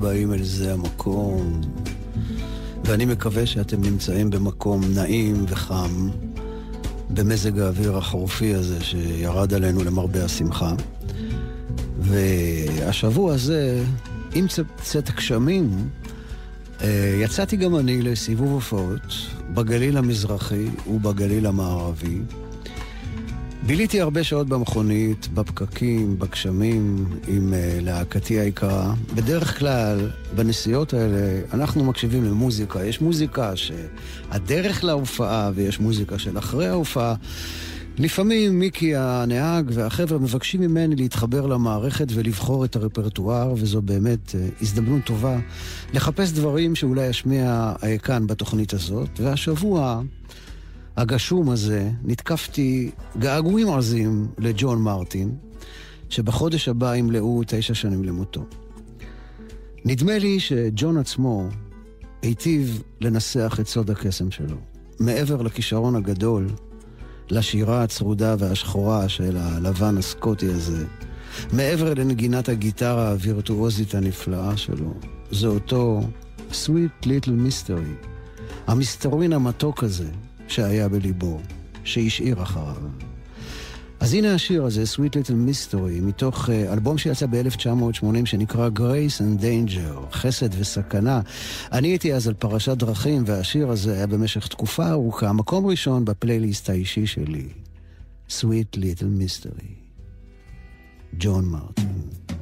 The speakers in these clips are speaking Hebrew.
הבאים אל זה המקום. ואני מקווה שאתם נמצאים במקום נעים וחם, במזג האוויר החורפי הזה שירד עלינו למרבה השמחה. והשבוע הזה, עם צאת הגשמים, אה, יצאתי גם אני לסיבוב הופעות בגליל המזרחי ובגליל המערבי. ביליתי הרבה שעות במכונית, בפקקים, בגשמים, עם uh, להקתי היקרה. בדרך כלל, בנסיעות האלה, אנחנו מקשיבים למוזיקה. יש מוזיקה שהדרך להופעה, ויש מוזיקה של אחרי ההופעה. לפעמים מיקי הנהג והחבר'ה מבקשים ממני להתחבר למערכת ולבחור את הרפרטואר, וזו באמת uh, הזדמנות טובה לחפש דברים שאולי אשמיע uh, כאן בתוכנית הזאת. והשבוע... הגשום הזה, נתקפתי געגועים עזים לג'ון מרטין, שבחודש הבא ימלאו תשע שנים למותו. נדמה לי שג'ון עצמו היטיב לנסח את סוד הקסם שלו. מעבר לכישרון הגדול, לשירה הצרודה והשחורה של הלבן הסקוטי הזה, מעבר לנגינת הגיטרה הווירטואוזית הנפלאה שלו, זה אותו sweet little mystery, המסתורין המתוק הזה, שהיה בליבו, שהשאיר אחריו. אז הנה השיר הזה, Sweet Little Mystery, מתוך אה, אלבום שיצא ב-1980 שנקרא Grace and Danger, חסד וסכנה. אני הייתי אז על פרשת דרכים, והשיר הזה היה במשך תקופה ארוכה, מקום ראשון בפלייליסט האישי שלי, Sweet Little Mystery, ג'ון מרטין.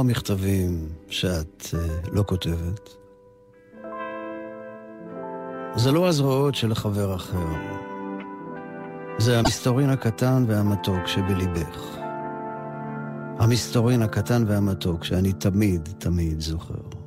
המכתבים שאת uh, לא כותבת. זה לא הזרועות של חבר אחר. זה המסתורין הקטן והמתוק שבליבך. המסתורין הקטן והמתוק שאני תמיד תמיד זוכר.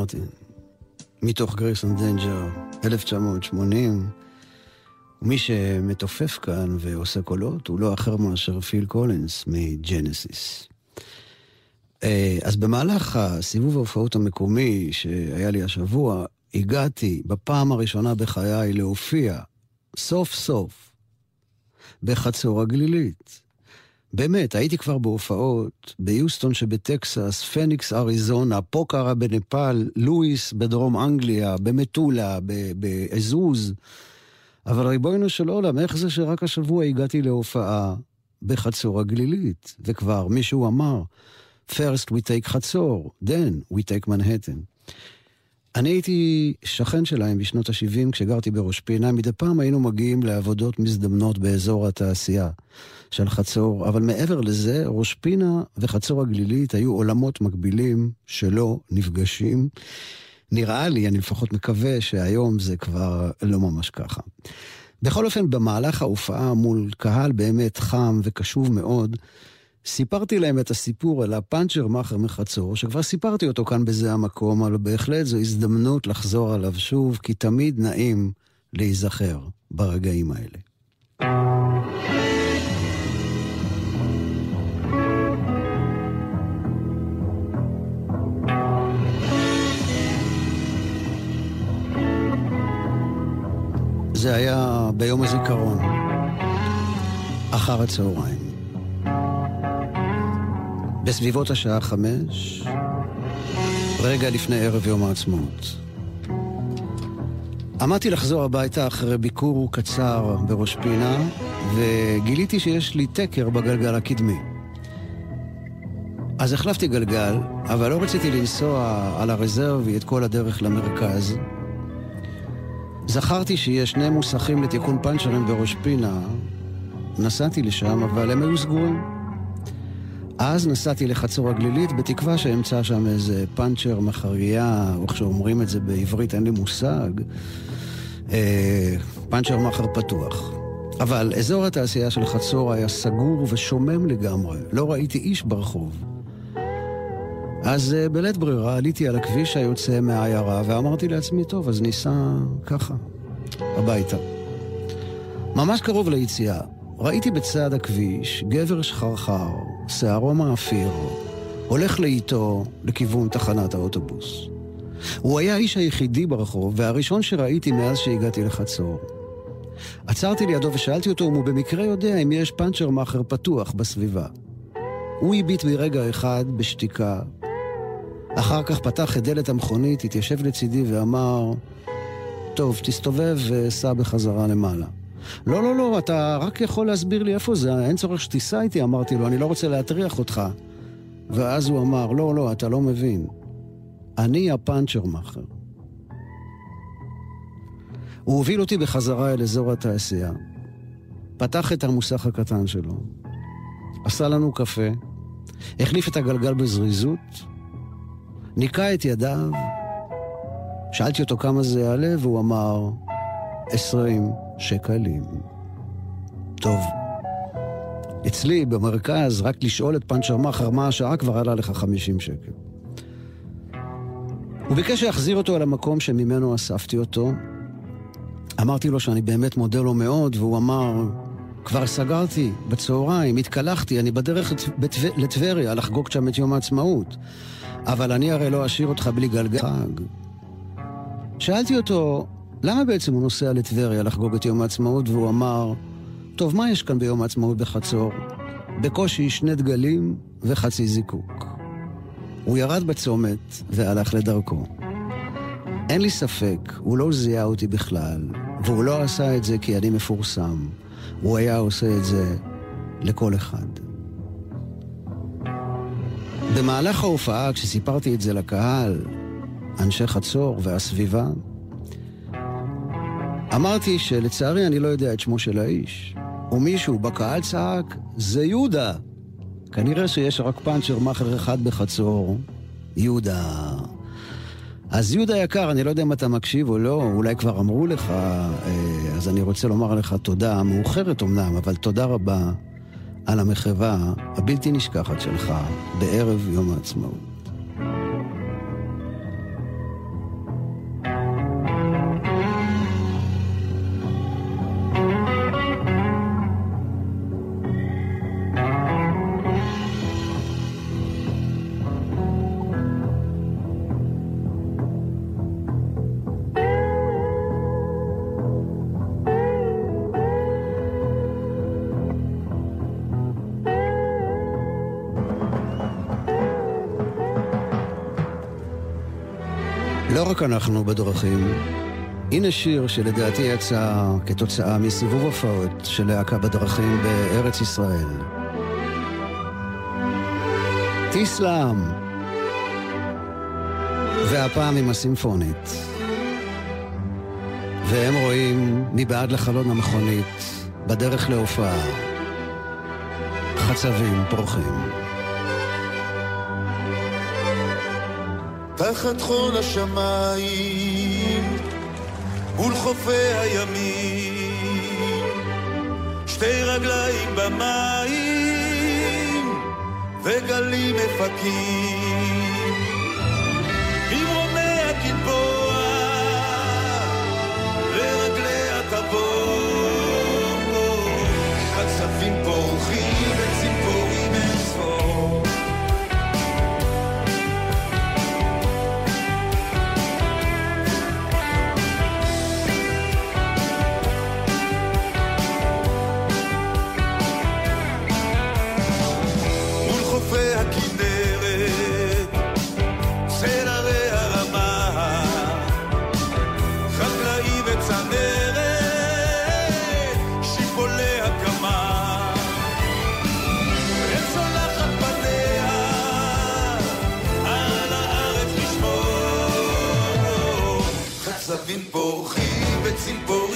מרטין, מתוך Grace and Danger, 1980. מי שמתופף כאן ועושה קולות הוא לא אחר מאשר פיל קולינס מג'נסיס. אה, אז במהלך הסיבוב ההופעות המקומי שהיה לי השבוע, הגעתי בפעם הראשונה בחיי להופיע, סוף סוף, בחצור הגלילית. באמת, הייתי כבר בהופעות ביוסטון שבטקסס, פניקס אריזונה, פוקרה בנפאל, לואיס בדרום אנגליה, במטולה, בעזוז. אבל ריבונו של עולם, איך זה שרק השבוע הגעתי להופעה בחצור הגלילית, וכבר מישהו אמר, first we take חצור, then we take מנהטן. אני הייתי שכן שלהם בשנות ה-70 כשגרתי בראש פינה, מדי פעם היינו מגיעים לעבודות מזדמנות באזור התעשייה של חצור, אבל מעבר לזה, ראש פינה וחצור הגלילית היו עולמות מקבילים שלא נפגשים. נראה לי, אני לפחות מקווה שהיום זה כבר לא ממש ככה. בכל אופן, במהלך ההופעה מול קהל באמת חם וקשוב מאוד, סיפרתי להם את הסיפור על הפאנצ'ר מאכר מחצור, שכבר סיפרתי אותו כאן בזה המקום, אבל בהחלט זו הזדמנות לחזור עליו שוב, כי תמיד נעים להיזכר ברגעים האלה. זה היה ביום הזיכרון, אחר הצהריים. בסביבות השעה חמש, רגע לפני ערב יום העצמאות. עמדתי לחזור הביתה אחרי ביקור קצר בראש פינה, וגיליתי שיש לי תקר בגלגל הקדמי. אז החלפתי גלגל, אבל לא רציתי לנסוע על הרזרבי את כל הדרך למרכז, זכרתי שיש שני מוסכים לתיקון פאנצ'רים בראש פינה. נסעתי לשם, אבל הם היו סגורים. אז נסעתי לחצור הגלילית, בתקווה שאמצא שם איזה פאנצ'ר מחריה, או איך שאומרים את זה בעברית, אין לי מושג. אה, פאנצ'ר מחר פתוח. אבל אזור התעשייה של חצור היה סגור ושומם לגמרי. לא ראיתי איש ברחוב. אז uh, בלית ברירה עליתי על הכביש היוצא מהעיירה ואמרתי לעצמי, טוב, אז ניסע ככה, הביתה. ממש קרוב ליציאה, ראיתי בצד הכביש גבר שחרחר, שערו מאפיר, הולך לאיטו לכיוון תחנת האוטובוס. הוא היה האיש היחידי ברחוב והראשון שראיתי מאז שהגעתי לחצור. עצרתי לידו ושאלתי אותו אם הוא במקרה יודע אם יש פאנצ'ר מאכר פתוח בסביבה. הוא הביט ברגע אחד בשתיקה, אחר כך פתח את דלת המכונית, התיישב לצידי ואמר, טוב, תסתובב וסע בחזרה למעלה. לא, לא, לא, אתה רק יכול להסביר לי איפה זה, אין צורך שתיסע איתי, אמרתי לו, אני לא רוצה להטריח אותך. ואז הוא אמר, לא, לא, אתה לא מבין. אני הפאנצ'ר מאכר. הוא הוביל אותי בחזרה אל אזור התעשייה, פתח את המוסך הקטן שלו, עשה לנו קפה, החליף את הגלגל בזריזות, ניקה את ידיו, שאלתי אותו כמה זה יעלה, והוא אמר, עשרים שקלים. טוב, אצלי במרכז, רק לשאול את פנצ'ר מחר מה השעה כבר עלה לך חמישים שקל. הוא ביקש להחזיר אותו אל המקום שממנו אספתי אותו. אמרתי לו שאני באמת מודה לו מאוד, והוא אמר, כבר סגרתי בצהריים, התקלחתי, אני בדרך לטבריה לחגוג שם את יום העצמאות. אבל אני הרי לא אשאיר אותך בלי גלגל חג. שאלתי אותו, למה בעצם הוא נוסע לטבריה לחגוג את יום העצמאות, והוא אמר, טוב, מה יש כאן ביום העצמאות בחצור? בקושי שני דגלים וחצי זיקוק. הוא ירד בצומת והלך לדרכו. אין לי ספק, הוא לא זיהה אותי בכלל, והוא לא עשה את זה כי אני מפורסם. הוא היה עושה את זה לכל אחד. במהלך ההופעה, כשסיפרתי את זה לקהל, אנשי חצור והסביבה, אמרתי שלצערי אני לא יודע את שמו של האיש. ומישהו בקהל צעק, זה יהודה. כנראה שיש רק פאנצ'ר מאכר אחד בחצור, יהודה. אז יהודה יקר, אני לא יודע אם אתה מקשיב או לא, אולי כבר אמרו לך, אה, אז אני רוצה לומר לך תודה, מאוחרת אמנם, אבל תודה רבה על המחווה הבלתי נשכחת שלך בערב יום העצמאות. רק אנחנו בדרכים. הנה שיר שלדעתי יצא כתוצאה מסיבוב הופעות של להקה בדרכים בארץ ישראל. תיסלאם. והפעם עם הסימפונית. והם רואים מבעד לחלון המכונית, בדרך להופעה, חצבים פורחים. תחת חול השמיים, מול חופי הימים, שתי רגליים במים, וגלים מפקים. simple.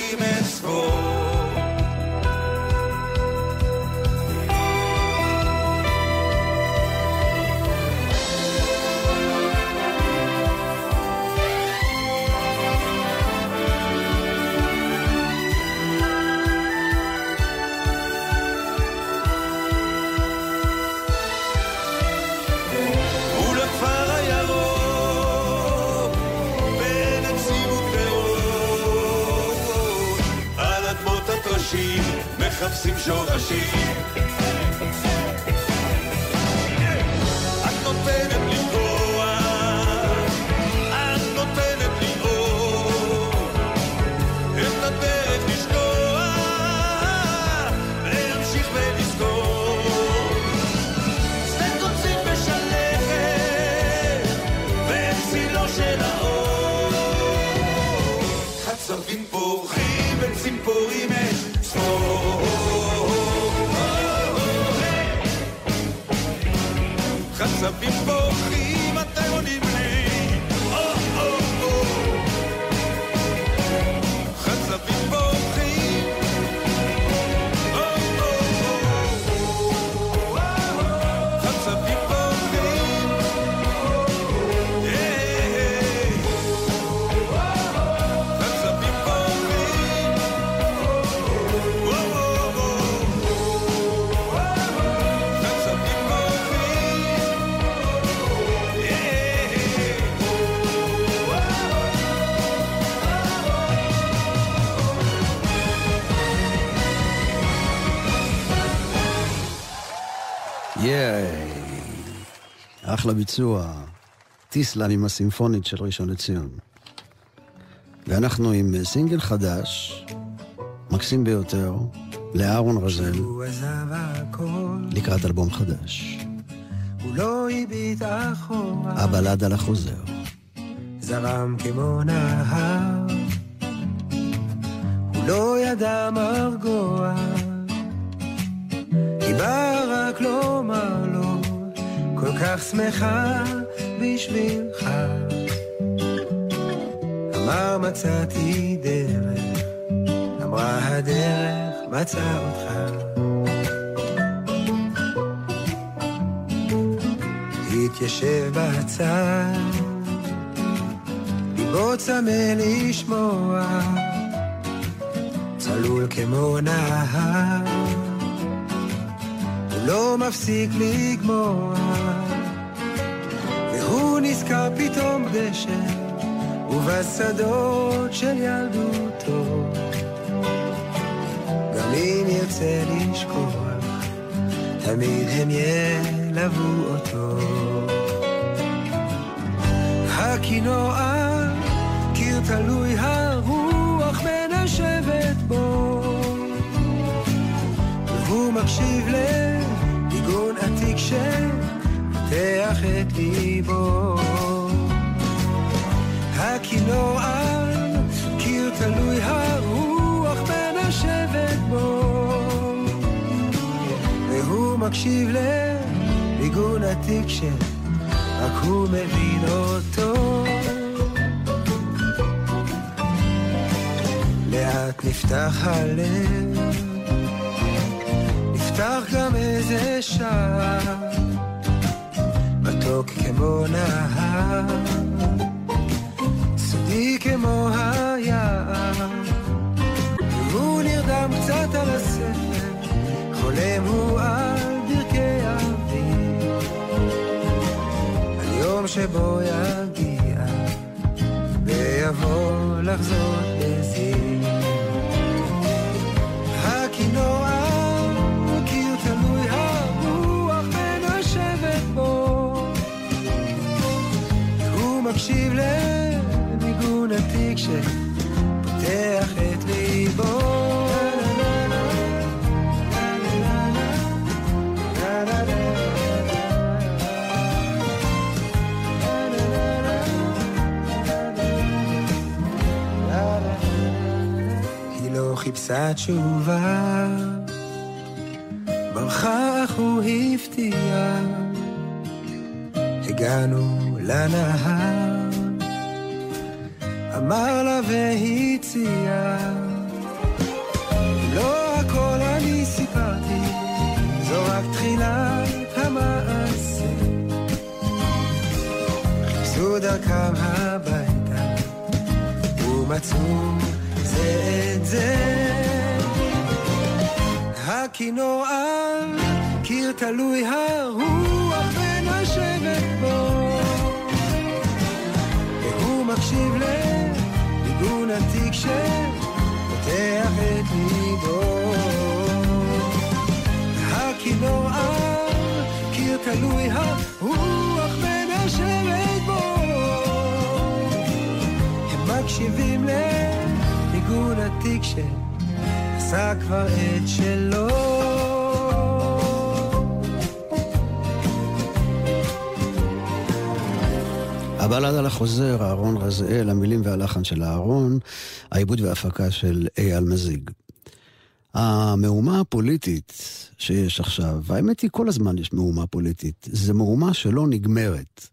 אחלה ביצוע. טיסלאם עם הסימפונית של ראשון לציון. ואנחנו עם סינגל חדש, מקסים ביותר, לאהרון רזל, לקראת אלבום חדש. הוא לא הביט אחורה. הבלד על החוזר. זרם כמו נהר. הוא לא ידע מרגוע. היא באה רק לומר לו, כל כך שמחה בשבילך. אמר מצאתי דרך, אמרה הדרך מצאה אותך. התיישב בצד, ליבו צמא לשמוע, צלול כמו נהר, לא מפסיק לגמוע, והוא נזכר פתאום בדשא, ובשדות של ילדותו. גם אם ירצה לשכוח, תמיד הם ילוו אותו. הכינוע, קיר תלוי הרוח מנשבת בו. והוא מקשיב לניגון שפותח את ליבו. הכינוע, קיר תלוי הרוח מנשבת בו. והוא מקשיב לניגון עתיק שרק הוא מבין אותו. לאט נפתח הלב, נפתח גם איזה שער, מתוק כמו נהר, סודי כמו היער. והוא נרדם קצת על הספר, חולם הוא על ברכי אביב. על יום שבו יגיע, ויבוא לחזור בזיו. שפותח את ליבו. לא חיפשה תשובה, ברחה הוא הפתיע. הגענו לנהר, אמר לה והציע. לא הכל אני סיפרתי, זו רק תחילת המעשה. חיפשו דרכם הביתה, ומצאו זה את זה. הכינוע, קיר תלוי הרוח מנשבת בו. והוא מקשיב לניגון עתיק שפותח את ליבו. הכינוע, קיר תלוי הרוח מנשבת בו. הם מקשיבים לניגון עתיק שעשה כבר את שלו. הבלד על החוזר, אהרון רזאל, המילים והלחן של אהרון, העיבוד וההפקה של אייל מזיג. המהומה הפוליטית שיש עכשיו, והאמת היא כל הזמן יש מהומה פוליטית, זה מהומה שלא נגמרת.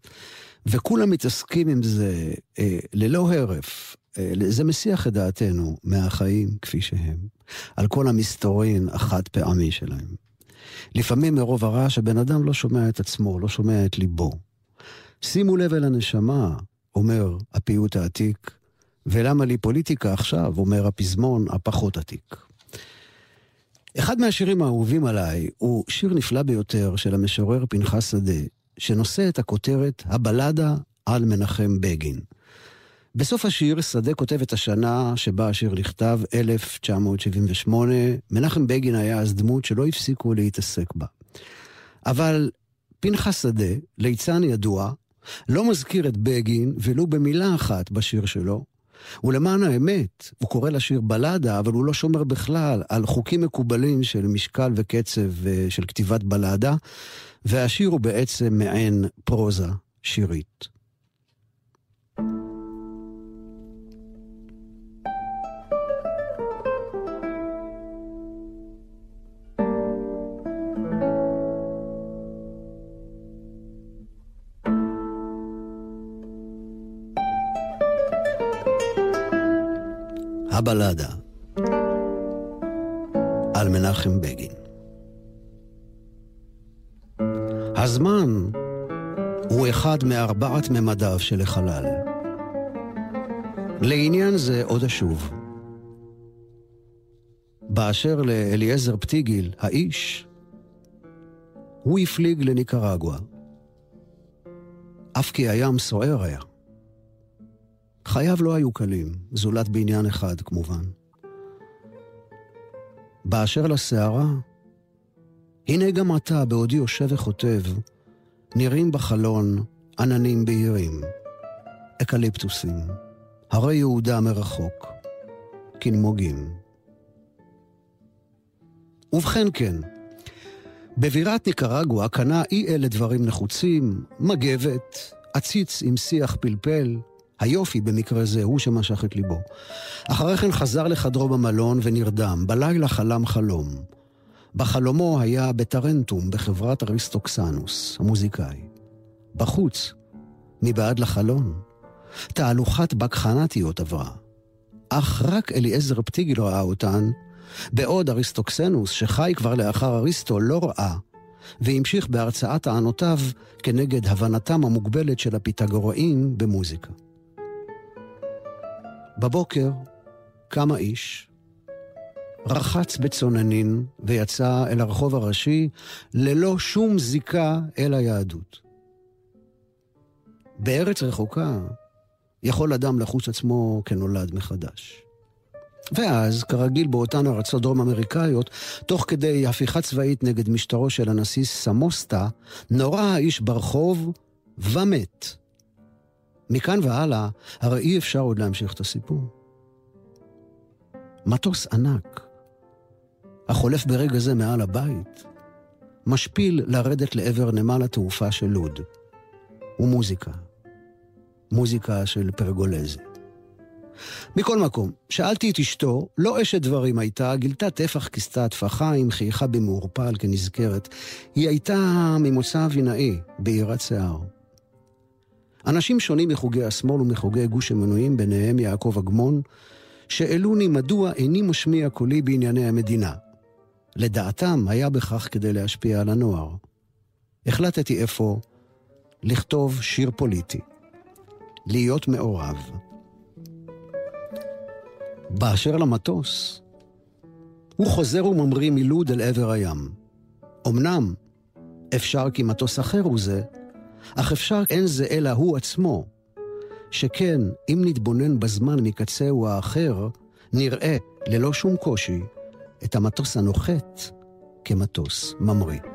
וכולם מתעסקים עם זה אה, ללא הרף. אה, זה מסיח את דעתנו מהחיים כפי שהם, על כל המסתורין החד פעמי שלהם. לפעמים מרוב הרעש הבן אדם לא שומע את עצמו, לא שומע את ליבו. שימו לב אל הנשמה, אומר הפיוט העתיק, ולמה לי פוליטיקה עכשיו, אומר הפזמון הפחות עתיק. אחד מהשירים האהובים עליי הוא שיר נפלא ביותר של המשורר פנחס שדה, שנושא את הכותרת הבלדה על מנחם בגין. בסוף השיר שדה כותב את השנה שבה השיר נכתב, 1978. מנחם בגין היה אז דמות שלא הפסיקו להתעסק בה. אבל פנחס שדה, ליצן ידוע, לא מזכיר את בגין ולו במילה אחת בשיר שלו. ולמען האמת, הוא קורא לשיר בלדה, אבל הוא לא שומר בכלל על חוקים מקובלים של משקל וקצב אה, של כתיבת בלדה, והשיר הוא בעצם מעין פרוזה שירית. הבלדה על מנחם בגין. הזמן הוא אחד מארבעת ממדיו של החלל. לעניין זה עוד אשוב. באשר לאליעזר פטיגיל, האיש, הוא הפליג לניקרגואה. אף כי הים סוער היה. חייו לא היו קלים, זולת בעניין אחד כמובן. באשר לסערה, הנה גם אתה, בעודי יושב וכותב, נראים בחלון עננים בהירים, אקליפטוסים, הרי יהודה מרחוק, כנמוגים. ובכן כן, בבירת ניקרגואה קנה אי אלה דברים נחוצים, מגבת, עציץ עם שיח פלפל, היופי במקרה זה הוא שמשך את ליבו. אחרי כן חזר לחדרו במלון ונרדם. בלילה חלם חלום. בחלומו היה בטרנטום בחברת אריסטוקסנוס, המוזיקאי. בחוץ, מבעד לחלון, תהלוכת בקחנתיות עברה. אך רק אליעזר פטיגל ראה אותן, בעוד אריסטוקסנוס, שחי כבר לאחר אריסטו, לא ראה, והמשיך בהרצאת טענותיו כנגד הבנתם המוגבלת של הפיתגוראים במוזיקה. בבוקר קם האיש, רחץ בצוננין ויצא אל הרחוב הראשי ללא שום זיקה אל היהדות. בארץ רחוקה יכול אדם לחוץ עצמו כנולד מחדש. ואז, כרגיל באותן ארצות דרום אמריקאיות, תוך כדי הפיכה צבאית נגד משטרו של הנשיא סמוסטה, נורה האיש ברחוב ומת. מכאן והלאה, הרי אי אפשר עוד להמשיך את הסיפור. מטוס ענק, החולף ברגע זה מעל הבית, משפיל לרדת לעבר נמל התעופה של לוד. ומוזיקה. מוזיקה של פרגולזי. מכל מקום, שאלתי את אשתו, לא אשת דברים הייתה, גילתה טפח כיסתה טפחיים, חייכה במעורפל כנזכרת. היא הייתה ממוצא אבינאי, בעירת שיער. אנשים שונים מחוגי השמאל ומחוגי גוש המנויים, ביניהם יעקב אגמון, שאלוני מדוע איני משמיע קולי בענייני המדינה. לדעתם היה בכך כדי להשפיע על הנוער. החלטתי אפוא לכתוב שיר פוליטי, להיות מעורב. באשר למטוס, הוא חוזר וממריא מלוד אל עבר הים. אמנם, אפשר כי מטוס אחר הוא זה, אך אפשר אין זה אלא הוא עצמו. שכן, אם נתבונן בזמן מקצהו האחר, נראה, ללא שום קושי, את המטוס הנוחת כמטוס ממריא.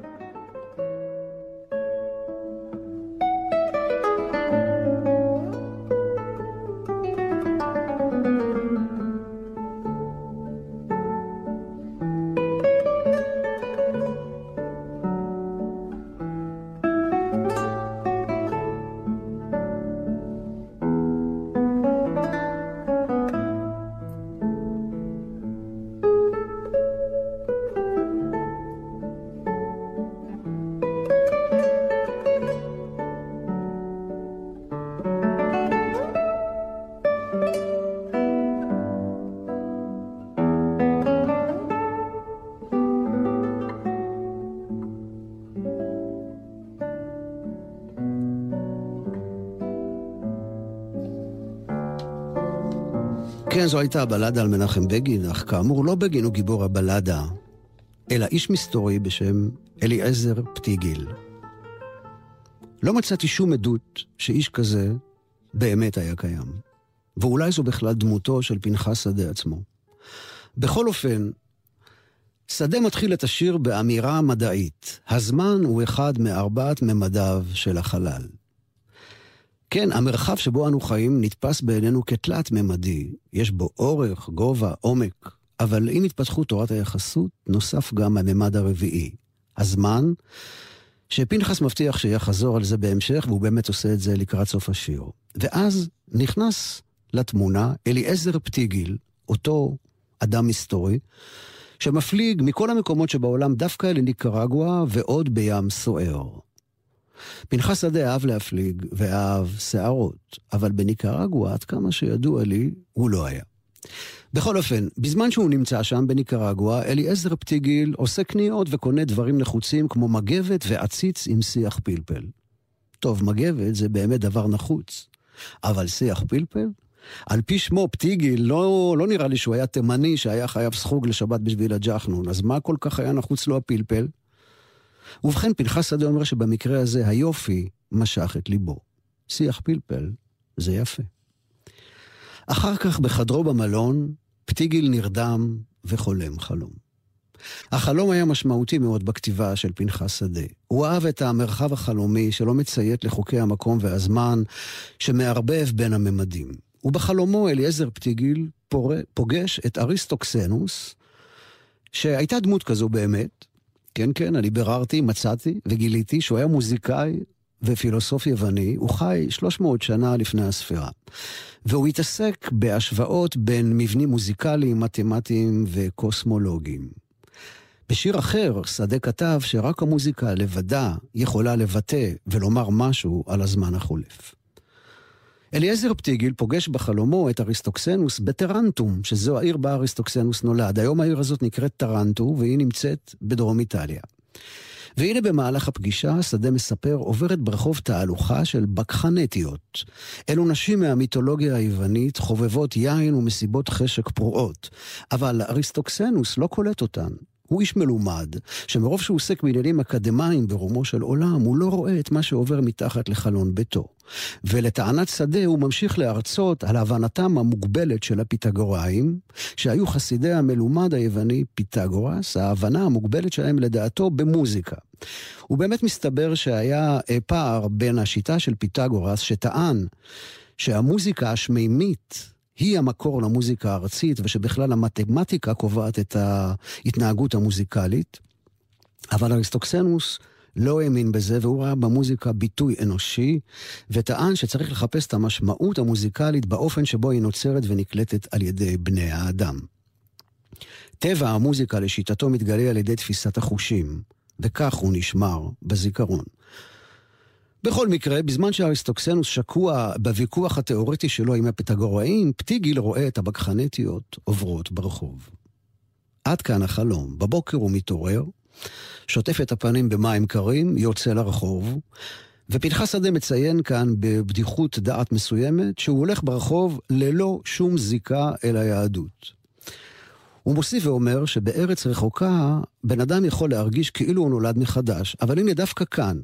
כן, זו הייתה הבלדה על מנחם בגין, אך כאמור לא בגין הוא גיבור הבלדה, אלא איש מסתורי בשם אליעזר פטיגיל. לא מצאתי שום עדות שאיש כזה באמת היה קיים. ואולי זו בכלל דמותו של פנחס שדה עצמו. בכל אופן, שדה מתחיל את השיר באמירה מדעית. הזמן הוא אחד מארבעת ממדיו של החלל. כן, המרחב שבו אנו חיים נתפס בעינינו כתלת-ממדי. יש בו אורך, גובה, עומק, אבל עם התפתחות תורת היחסות נוסף גם הממד הרביעי, הזמן, שפנחס מבטיח שיחזור על זה בהמשך, והוא באמת עושה את זה לקראת סוף השיר. ואז נכנס לתמונה אליעזר פטיגיל, אותו אדם היסטורי, שמפליג מכל המקומות שבעולם דווקא לניקרגואה ועוד בים סוער. פנחס שדה אהב להפליג ואהב שערות, אבל בניקרגואה, עד כמה שידוע לי, הוא לא היה. בכל אופן, בזמן שהוא נמצא שם בניקרגואה, אליעזר פטיגיל עושה קניות וקונה דברים נחוצים כמו מגבת ועציץ עם שיח פלפל. טוב, מגבת זה באמת דבר נחוץ, אבל שיח פלפל? על פי שמו, פטיגיל, לא, לא נראה לי שהוא היה תימני שהיה חייב סחוג לשבת בשביל הג'חנון, אז מה כל כך היה נחוץ לו הפלפל? ובכן, פנחס שדה אומר שבמקרה הזה היופי משך את ליבו. שיח פלפל זה יפה. אחר כך בחדרו במלון, פטיגיל נרדם וחולם חלום. החלום היה משמעותי מאוד בכתיבה של פנחס שדה. הוא אהב את המרחב החלומי שלא מציית לחוקי המקום והזמן, שמערבב בין הממדים. ובחלומו אליעזר פטיגיל פוגש את אריסטוקסנוס, שהייתה דמות כזו באמת. כן, כן, אני ביררתי, מצאתי וגיליתי שהוא היה מוזיקאי ופילוסוף יווני, הוא חי 300 שנה לפני הספירה. והוא התעסק בהשוואות בין מבנים מוזיקליים, מתמטיים וקוסמולוגיים. בשיר אחר, שדה כתב שרק המוזיקה לבדה יכולה לבטא ולומר משהו על הזמן החולף. אליעזר פטיגיל פוגש בחלומו את אריסטוקסנוס בטרנטום, שזו העיר בה אריסטוקסנוס נולד. היום העיר הזאת נקראת טרנטו, והיא נמצאת בדרום איטליה. והנה במהלך הפגישה, שדה מספר, עוברת ברחוב תהלוכה של בקחנטיות. אלו נשים מהמיתולוגיה היוונית, חובבות יין ומסיבות חשק פרועות. אבל אריסטוקסנוס לא קולט אותן. הוא איש מלומד, שמרוב שהוא עוסק בעניינים אקדמיים ברומו של עולם, הוא לא רואה את מה שעובר מתחת לחלון ביתו. ולטענת שדה הוא ממשיך להרצות על הבנתם המוגבלת של הפיתגוראים, שהיו חסידי המלומד היווני פיתגורס, ההבנה המוגבלת שלהם לדעתו במוזיקה. הוא באמת מסתבר שהיה אה, פער בין השיטה של פיתגורס, שטען שהמוזיקה השמימית היא המקור למוזיקה הארצית, ושבכלל המתמטיקה קובעת את ההתנהגות המוזיקלית. אבל אריסטוקסנוס לא האמין בזה, והוא ראה במוזיקה ביטוי אנושי, וטען שצריך לחפש את המשמעות המוזיקלית באופן שבו היא נוצרת ונקלטת על ידי בני האדם. טבע המוזיקה לשיטתו מתגלה על ידי תפיסת החושים, וכך הוא נשמר בזיכרון. בכל מקרה, בזמן שאריסטוקסנוס שקוע בוויכוח התיאורטי שלו עם הפתגוראים, פטיגיל רואה את הבקחנטיות עוברות ברחוב. עד כאן החלום. בבוקר הוא מתעורר, שוטף את הפנים במים קרים, יוצא לרחוב, ופנחס שדה מציין כאן בבדיחות דעת מסוימת שהוא הולך ברחוב ללא שום זיקה אל היהדות. הוא מוסיף ואומר שבארץ רחוקה בן אדם יכול להרגיש כאילו הוא נולד מחדש, אבל הנה דווקא כאן,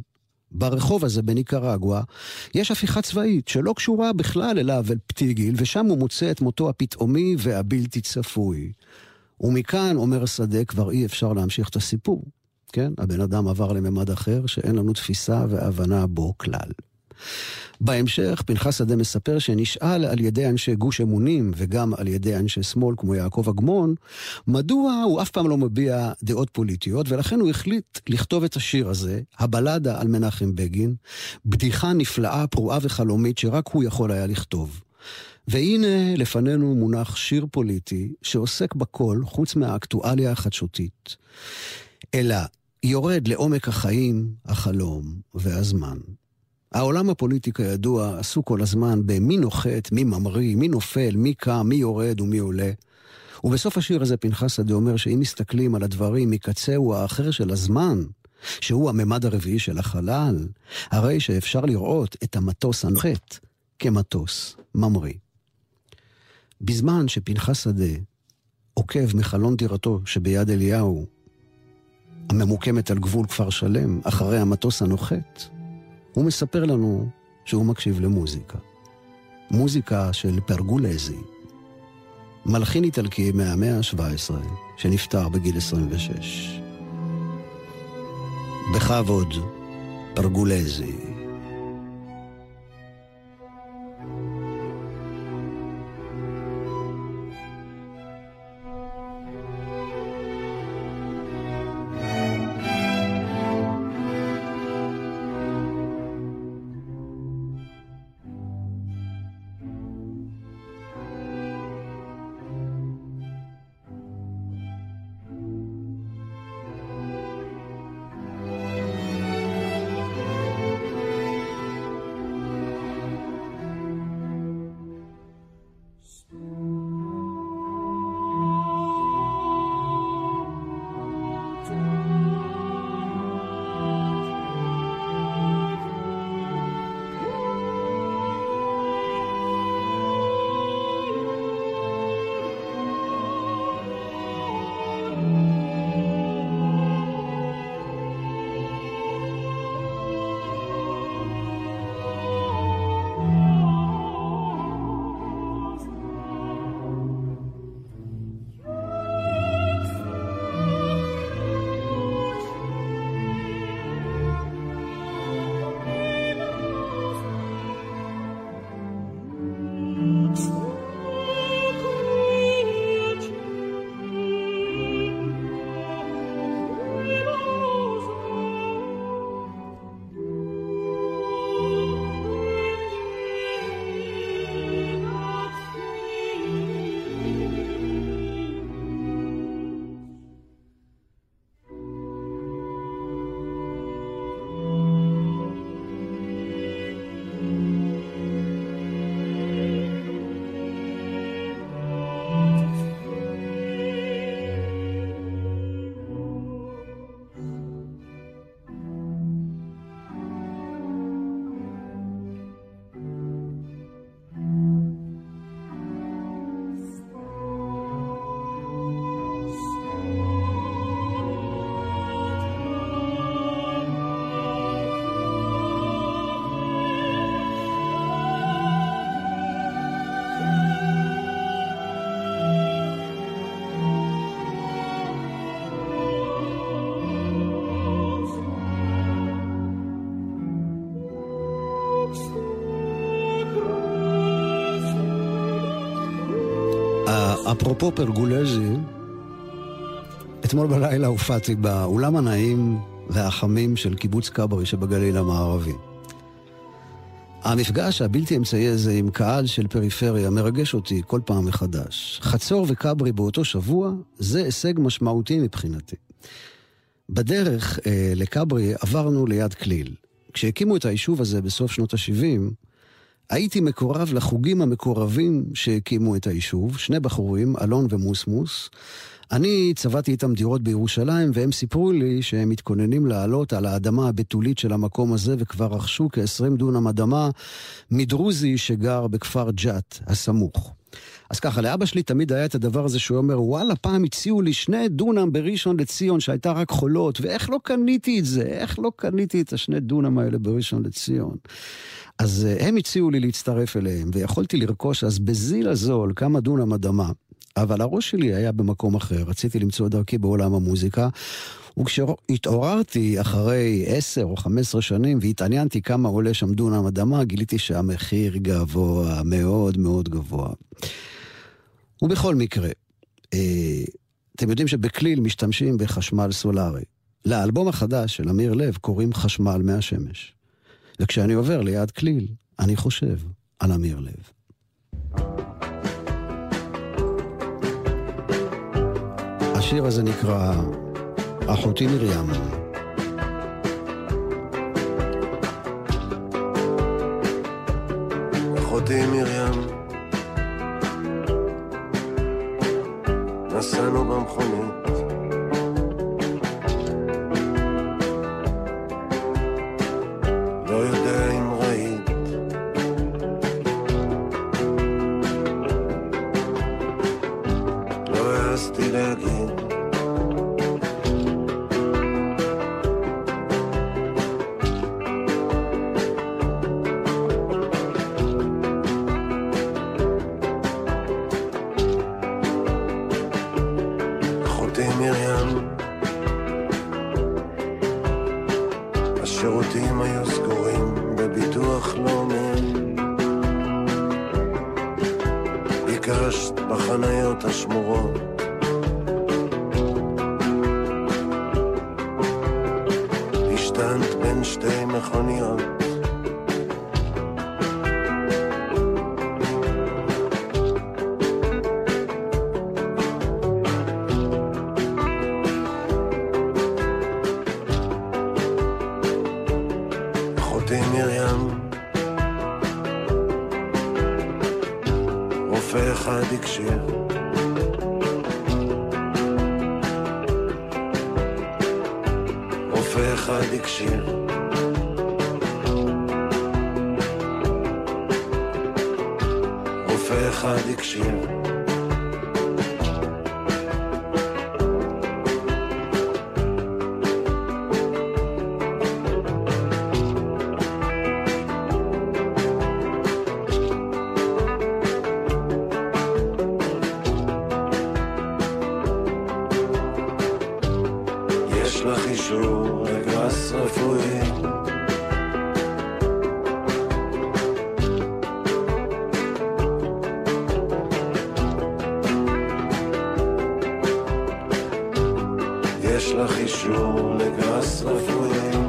ברחוב הזה בניקרגואה, יש הפיכה צבאית שלא קשורה בכלל אליו, אל פטיגיל, ושם הוא מוצא את מותו הפתאומי והבלתי צפוי. ומכאן, אומר השדה, כבר אי אפשר להמשיך את הסיפור. כן? הבן אדם עבר לממד אחר שאין לנו תפיסה והבנה בו כלל. בהמשך, פנחס שדה מספר שנשאל על ידי אנשי גוש אמונים וגם על ידי אנשי שמאל כמו יעקב אגמון, מדוע הוא אף פעם לא מביע דעות פוליטיות, ולכן הוא החליט לכתוב את השיר הזה, הבלדה על מנחם בגין, בדיחה נפלאה, פרועה וחלומית שרק הוא יכול היה לכתוב. והנה לפנינו מונח שיר פוליטי שעוסק בכל חוץ מהאקטואליה החדשותית, אלא יורד לעומק החיים, החלום והזמן. העולם הפוליטי כידוע עסוק כל הזמן במי נוחת, מי ממריא, מי נופל, מי קם, מי יורד ומי עולה. ובסוף השיר הזה פנחס שדה אומר שאם מסתכלים על הדברים מקצהו האחר של הזמן, שהוא הממד הרביעי של החלל, הרי שאפשר לראות את המטוס הנוחת כמטוס ממריא. בזמן שפנחס שדה עוקב מחלון דירתו שביד אליהו, הממוקמת על גבול כפר שלם, אחרי המטוס הנוחת, הוא מספר לנו שהוא מקשיב למוזיקה. מוזיקה של פרגולזי. מלחין איטלקי מהמאה ה-17, שנפטר בגיל 26. בכבוד, פרגולזי. אפרופו פרגולזי, אתמול בלילה הופעתי באולם הנעים והחמים של קיבוץ כברי שבגליל המערבי. המפגש הבלתי אמצעי הזה עם קהל של פריפריה מרגש אותי כל פעם מחדש. חצור וכברי באותו שבוע, זה הישג משמעותי מבחינתי. בדרך אה, לכברי עברנו ליד כליל. כשהקימו את היישוב הזה בסוף שנות ה-70, הייתי מקורב לחוגים המקורבים שהקימו את היישוב, שני בחורים, אלון ומוסמוס. אני צבעתי איתם דירות בירושלים, והם סיפרו לי שהם מתכוננים לעלות על האדמה הבתולית של המקום הזה, וכבר רכשו כ-20 דונם אדמה מדרוזי שגר בכפר ג'ת הסמוך. אז ככה, לאבא שלי תמיד היה את הדבר הזה שהוא אומר, וואלה, פעם הציעו לי שני דונם בראשון לציון שהייתה רק חולות, ואיך לא קניתי את זה? איך לא קניתי את השני דונם האלה בראשון לציון? אז אה, הם הציעו לי להצטרף אליהם, ויכולתי לרכוש אז בזיל הזול כמה דונם אדמה. אבל הראש שלי היה במקום אחר, רציתי למצוא דרכי בעולם המוזיקה. וכשהתעוררתי אחרי עשר או חמש עשרה שנים והתעניינתי כמה עולה שם דונם אדמה, גיליתי שהמחיר גבוה, מאוד מאוד גבוה. ובכל מקרה, אה, אתם יודעים שבכליל משתמשים בחשמל סולארי. לאלבום החדש של אמיר לב קוראים חשמל מהשמש. וכשאני עובר ליד כליל, אני חושב על אמיר לב. השיר הזה נקרא אחותי מרים. אחותי מרים, lost it again. יש לך אישור לגראס רפואי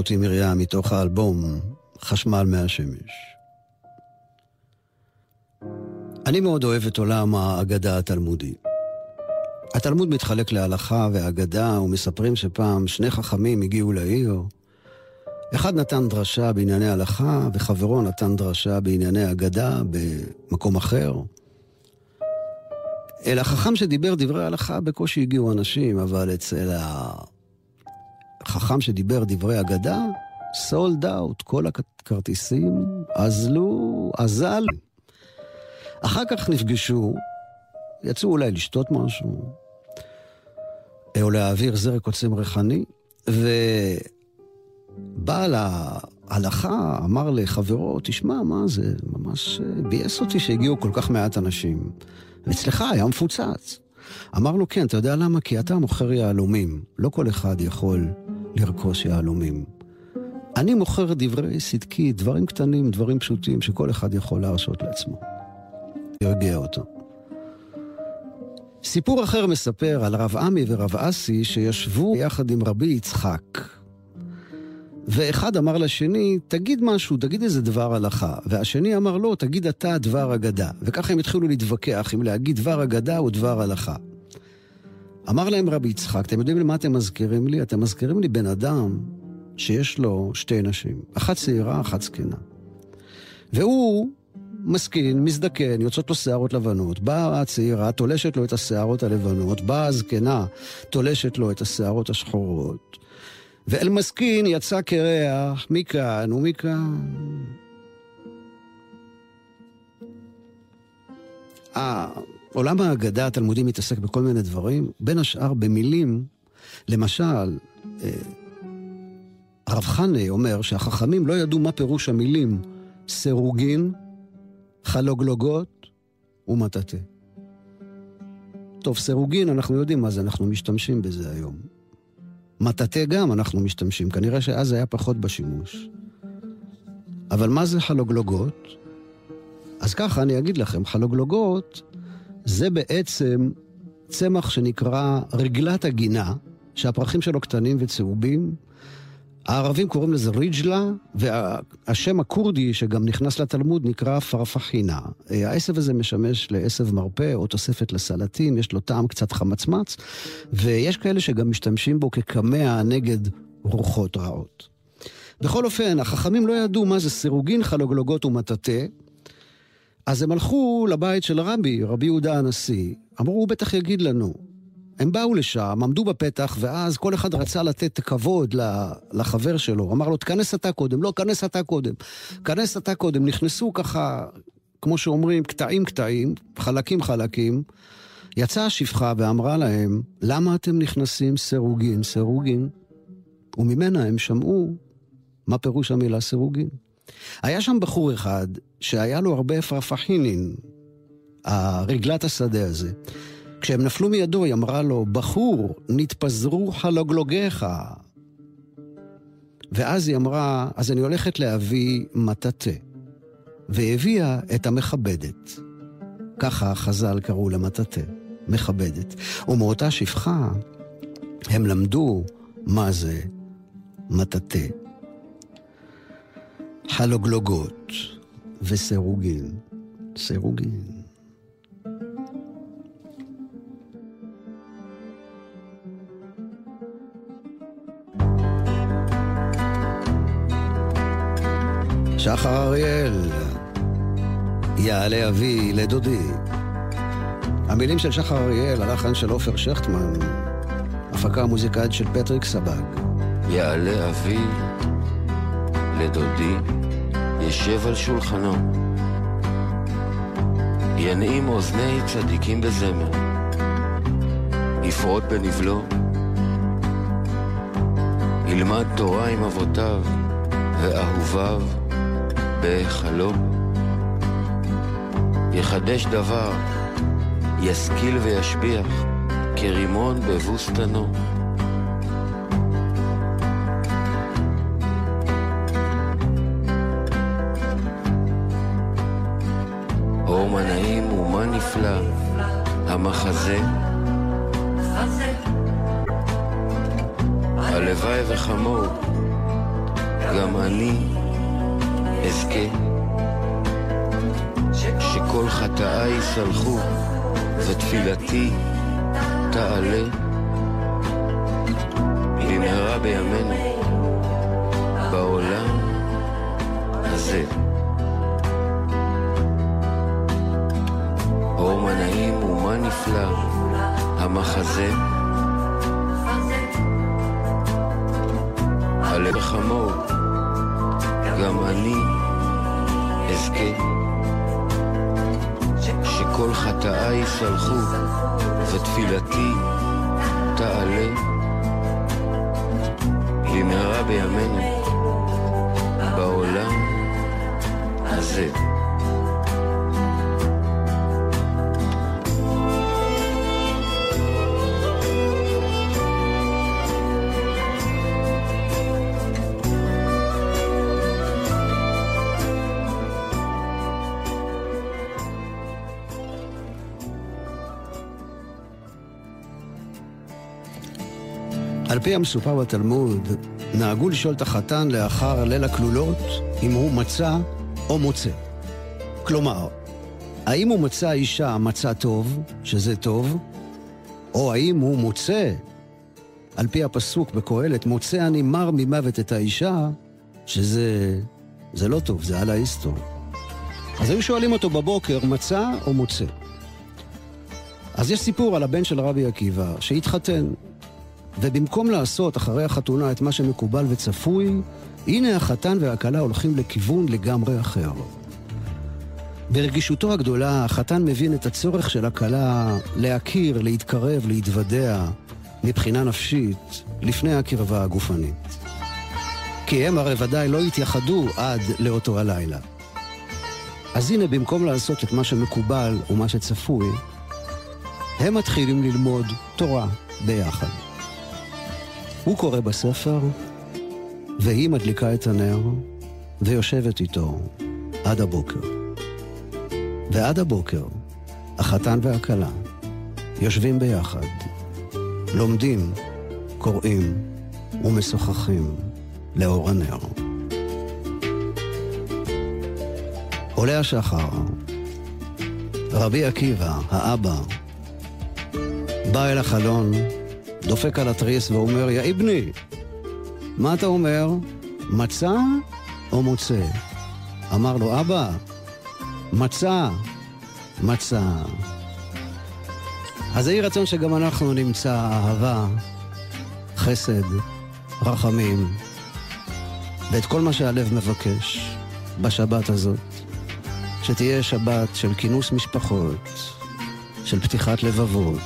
אחותי מרים, מתוך האלבום חשמל מהשמש. אני מאוד אוהב את עולם האגדה התלמודי. התלמוד מתחלק להלכה ואגדה, ומספרים שפעם שני חכמים הגיעו לעיר. אחד נתן דרשה בענייני הלכה, וחברו נתן דרשה בענייני אגדה במקום אחר. אל החכם שדיבר דברי הלכה בקושי הגיעו אנשים, אבל אצל החכם שדיבר דברי אגדה, סולד אאוט, כל הכרטיסים אזלו, אזל. אחר כך נפגשו, יצאו אולי לשתות משהו, או להעביר זרק עוצם ריחני, ובעל ההלכה אמר לחברו, תשמע, מה זה, ממש ביאס אותי שהגיעו כל כך מעט אנשים. ואצלך היה מפוצץ. אמר לו, כן, אתה יודע למה? כי אתה מוכר יהלומים. לא כל אחד יכול לרכוש יהלומים. אני מוכר דברי צדקי, דברים קטנים, דברים פשוטים, שכל אחד יכול להרשות לעצמו. הרגיע אותו. סיפור אחר מספר על רב עמי ורב אסי שישבו יחד עם רבי יצחק. ואחד אמר לשני, תגיד משהו, תגיד איזה דבר הלכה. והשני אמר לו, תגיד אתה דבר אגדה. וככה הם התחילו להתווכח אם להגיד דבר אגדה או דבר הלכה. אמר להם רבי יצחק, אתם יודעים למה אתם מזכירים לי? אתם מזכירים לי בן אדם שיש לו שתי נשים, אחת צעירה, אחת זקנה. והוא מסכין, מזדקן, יוצאות לו שערות לבנות. באה הצעירה, תולשת לו את השערות הלבנות, באה הזקנה, תולשת לו את השערות השחורות. ואל מסכין יצא קרח מכאן ומכאן. עולם ההגדה התלמודי מתעסק בכל מיני דברים, בין השאר במילים, למשל, הרב הרב חנה אומר שהחכמים לא ידעו מה פירוש המילים סירוגין, חלוגלוגות ומטאטא. טוב, סירוגין, אנחנו יודעים מה זה, אנחנו משתמשים בזה היום. מטאטא גם אנחנו משתמשים, כנראה שאז היה פחות בשימוש. אבל מה זה חלוגלוגות? אז ככה אני אגיד לכם, חלוגלוגות זה בעצם צמח שנקרא רגלת הגינה, שהפרחים שלו קטנים וצהובים. הערבים קוראים לזה ריג'לה, והשם הכורדי שגם נכנס לתלמוד נקרא פרפחינה. העשב הזה משמש לעשב מרפא או תוספת לסלטים, יש לו טעם קצת חמצמץ, ויש כאלה שגם משתמשים בו כקמע נגד רוחות רעות. בכל אופן, החכמים לא ידעו מה זה סירוגין, חלוגלוגות ומטאטא, אז הם הלכו לבית של רבי, רבי יהודה הנשיא, אמרו, הוא בטח יגיד לנו. הם באו לשם, עמדו בפתח, ואז כל אחד רצה לתת כבוד לחבר שלו. אמר לו, תכנס אתה קודם. לא, כנס אתה קודם. כנס אתה קודם. נכנסו ככה, כמו שאומרים, קטעים קטעים, חלקים חלקים. יצאה השפחה ואמרה להם, למה אתם נכנסים סירוגין, סירוגין? וממנה הם שמעו מה פירוש המילה סירוגין. היה שם בחור אחד שהיה לו הרבה אפרפחינין, הרגלת השדה הזה. כשהם נפלו מידו, היא אמרה לו, בחור, נתפזרו חלוגלוגיך. ואז היא אמרה, אז אני הולכת להביא מטאטא. והביאה את המכבדת. ככה חז"ל קראו למטאטא, מכבדת. ומאותה שפחה הם למדו מה זה מטאטא. חלוגלוגות וסירוגין. סירוגין. שחר אריאל, יעלה אבי לדודי. המילים של שחר אריאל, הלחן של עופר שכטמן, הפקה מוזיקלית של פטריק סבג. יעלה אבי לדודי, ישב על שולחנו. ינעים אוזני צדיקים בזמר, יפרוט בנבלו, ילמד תורה עם אבותיו ואהוביו בהיכלו, יחדש דבר, ישכיל וישביח, כרימון בבוסתנו. הלב חמור, גם אני אזכה. שכל חטאיי יסלחו, ותפילתי תעלה. במהרה בימינו, בעולם הזה. על פי המסופר בתלמוד, נהגו לשאול את החתן לאחר ליל הכלולות אם הוא מצא או מוצא. כלומר, האם הוא מצא אישה מצא טוב, שזה טוב, או האם הוא מוצא, על פי הפסוק בקהלת, מוצא אני מר ממוות את האישה, שזה זה לא טוב, זה על ההיסטור. אז היו שואלים אותו בבוקר, מצא או מוצא? אז יש סיפור על הבן של רבי עקיבא, שהתחתן, ובמקום לעשות אחרי החתונה את מה שמקובל וצפוי, הנה החתן והכלה הולכים לכיוון לגמרי אחר. ברגישותו הגדולה, החתן מבין את הצורך של הכלה להכיר, להתקרב, להתוודע, מבחינה נפשית, לפני הקרבה הגופנית. כי הם הרי ודאי לא יתייחדו עד לאותו הלילה. אז הנה, במקום לעשות את מה שמקובל ומה שצפוי, הם מתחילים ללמוד תורה ביחד. הוא קורא בספר, והיא מדליקה את הנר, ויושבת איתו עד הבוקר. ועד הבוקר, החתן והכלה יושבים ביחד, לומדים, קוראים ומשוחחים לאור הנר. עולה השחר, רבי עקיבא, האבא, בא אל החלון, דופק על התריס ואומר, יא אבני, מה אתה אומר? מצה או מוצא? אמר לו, אבא, מצה, מצה. אז יהי רצון שגם אנחנו נמצא אהבה, חסד, רחמים, ואת כל מה שהלב מבקש בשבת הזאת, שתהיה שבת של כינוס משפחות, של פתיחת לבבות,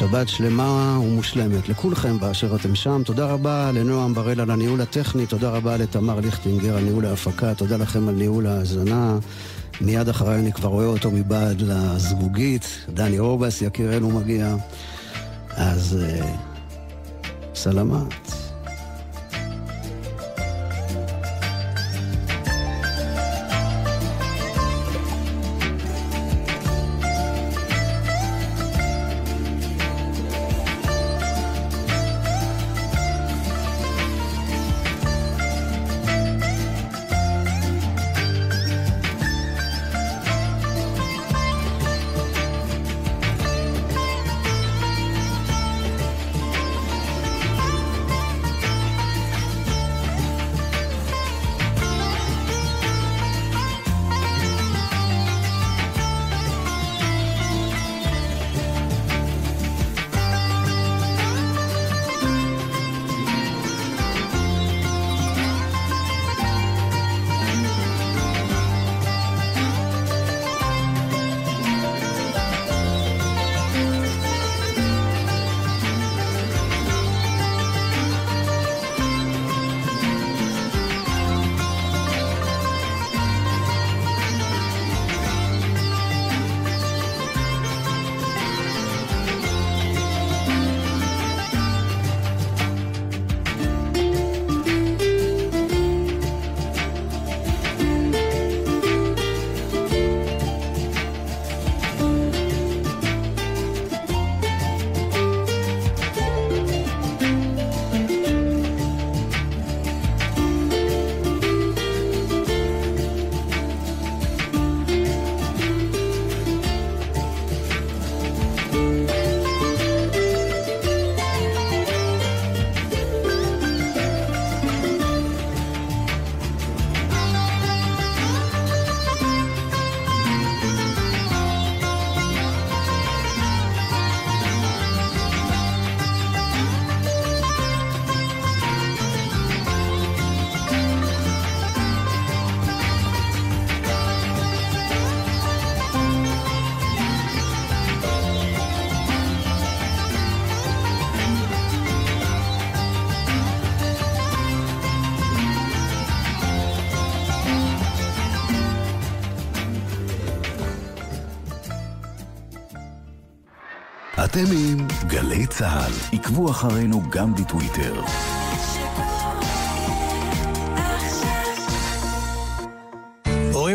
שבת שלמה ומושלמת לכולכם באשר אתם שם. תודה רבה לנועם בראל על הניהול הטכני, תודה רבה לתמר ליכטינגר על ניהול ההפקה, תודה לכם על ניהול ההאזנה. מיד אחריי אני כבר רואה אותו מבעד לזגוגית, דני אורבס, יקירנו מגיע. אז uh, סלמת. אתם עם גלי צה"ל. עקבו אחרינו גם בטוויטר.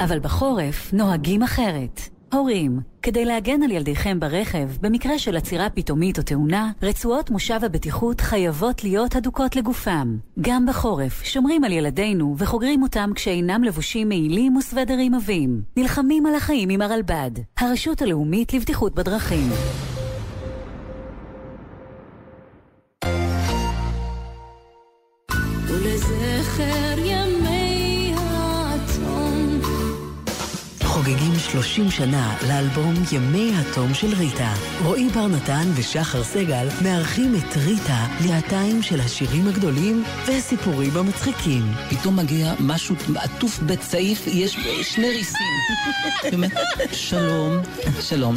אבל בחורף נוהגים אחרת. הורים, כדי להגן על ילדיכם ברכב, במקרה של עצירה פתאומית או תאונה, רצועות מושב הבטיחות חייבות להיות הדוקות לגופם. גם בחורף, שומרים על ילדינו וחוגרים אותם כשאינם לבושים מעילים וסוודרים עבים. נלחמים על החיים עם הרלב"ד, הרשות הלאומית לבטיחות בדרכים. 30 שנה לאלבום ימי התום של ריטה. רועי בר נתן ושחר סגל מארחים את ריטה להטיים של השירים הגדולים והסיפורים המצחיקים. פתאום מגיע משהו עטוף בצעיף, יש שני ריסים. באמת, שלום, שלום.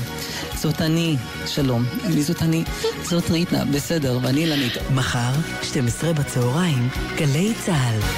זאת אני, שלום. מי זאת אני? זאת ריטה, בסדר, ואני אילנית. מחר, 12 בצהריים, גלי צה"ל.